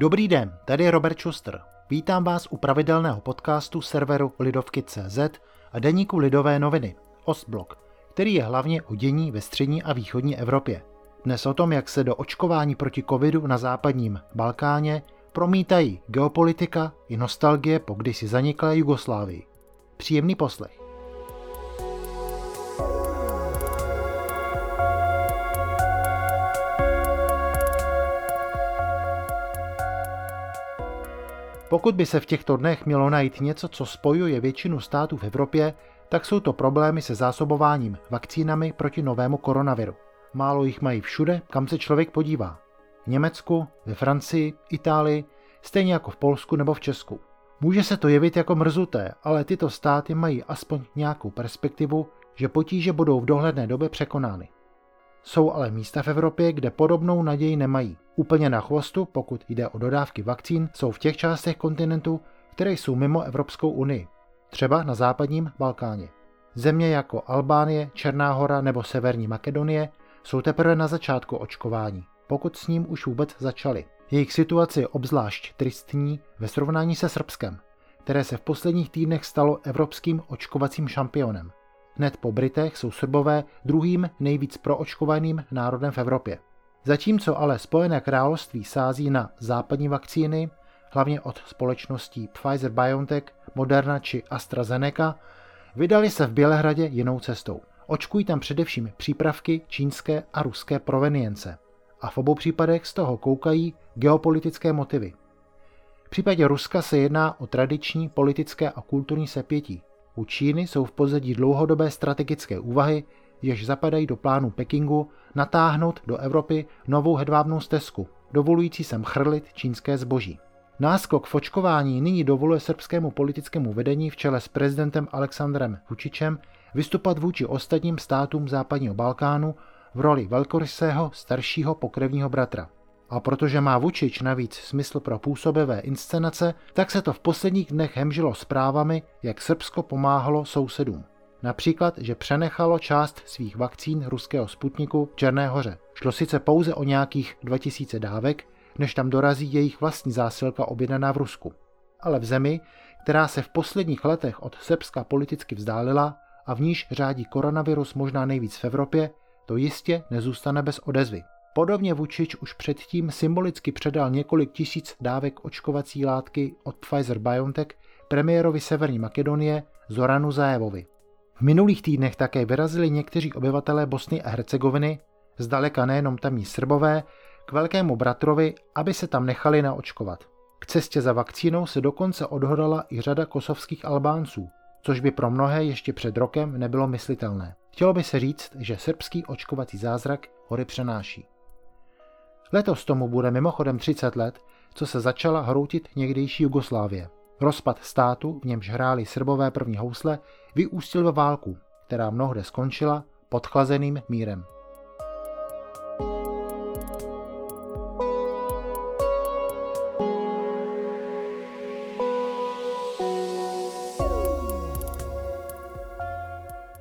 Dobrý den, tady je Robert Schuster. Vítám vás u pravidelného podcastu serveru Lidovky.cz a deníku Lidové noviny, Ostblok, který je hlavně o dění ve střední a východní Evropě. Dnes o tom, jak se do očkování proti covidu na západním Balkáně promítají geopolitika i nostalgie po kdysi zaniklé Jugoslávii. Příjemný poslech. Pokud by se v těchto dnech mělo najít něco, co spojuje většinu států v Evropě, tak jsou to problémy se zásobováním vakcínami proti novému koronaviru. Málo jich mají všude, kam se člověk podívá. V Německu, ve Francii, Itálii, stejně jako v Polsku nebo v Česku. Může se to jevit jako mrzuté, ale tyto státy mají aspoň nějakou perspektivu, že potíže budou v dohledné době překonány. Jsou ale místa v Evropě, kde podobnou naději nemají. Úplně na chvostu, pokud jde o dodávky vakcín, jsou v těch částech kontinentu, které jsou mimo Evropskou unii, třeba na západním Balkáně. Země jako Albánie, Černá hora nebo Severní Makedonie jsou teprve na začátku očkování, pokud s ním už vůbec začali. Jejich situace je obzvlášť tristní ve srovnání se Srbskem, které se v posledních týdnech stalo evropským očkovacím šampionem. Hned po Britech jsou Srbové druhým nejvíc proočkovaným národem v Evropě. Zatímco ale Spojené království sází na západní vakcíny, hlavně od společností Pfizer-BioNTech, Moderna či AstraZeneca, vydali se v Bělehradě jinou cestou. Očkují tam především přípravky čínské a ruské provenience. A v obou případech z toho koukají geopolitické motivy. V případě Ruska se jedná o tradiční politické a kulturní sepětí, u Číny jsou v pozadí dlouhodobé strategické úvahy, jež zapadají do plánu Pekingu natáhnout do Evropy novou hedvábnou stezku, dovolující sem chrlit čínské zboží. Náskok v očkování nyní dovoluje srbskému politickému vedení v čele s prezidentem Alexandrem Vučičem vystupat vůči ostatním státům západního Balkánu v roli velkorysého staršího pokrevního bratra. A protože má Vučič navíc smysl pro působivé inscenace, tak se to v posledních dnech hemžilo zprávami, jak Srbsko pomáhalo sousedům. Například, že přenechalo část svých vakcín ruského Sputniku Černé hoře. Šlo sice pouze o nějakých 2000 dávek, než tam dorazí jejich vlastní zásilka objednaná v Rusku. Ale v zemi, která se v posledních letech od Srbska politicky vzdálila a v níž řádí koronavirus možná nejvíc v Evropě, to jistě nezůstane bez odezvy. Podobně Vučič už předtím symbolicky předal několik tisíc dávek očkovací látky od Pfizer-BioNTech premiérovi Severní Makedonie Zoranu Zajevovi. V minulých týdnech také vyrazili někteří obyvatelé Bosny a Hercegoviny, zdaleka nejenom tamní Srbové, k velkému bratrovi, aby se tam nechali naočkovat. K cestě za vakcínou se dokonce odhodala i řada kosovských Albánců, což by pro mnohé ještě před rokem nebylo myslitelné. Chtělo by se říct, že srbský očkovací zázrak hory přenáší. Letos tomu bude mimochodem 30 let, co se začala hroutit někdejší Jugoslávie. Rozpad státu, v němž hráli Srbové první housle, vyústil ve válku, která mnohde skončila podchlazeným mírem.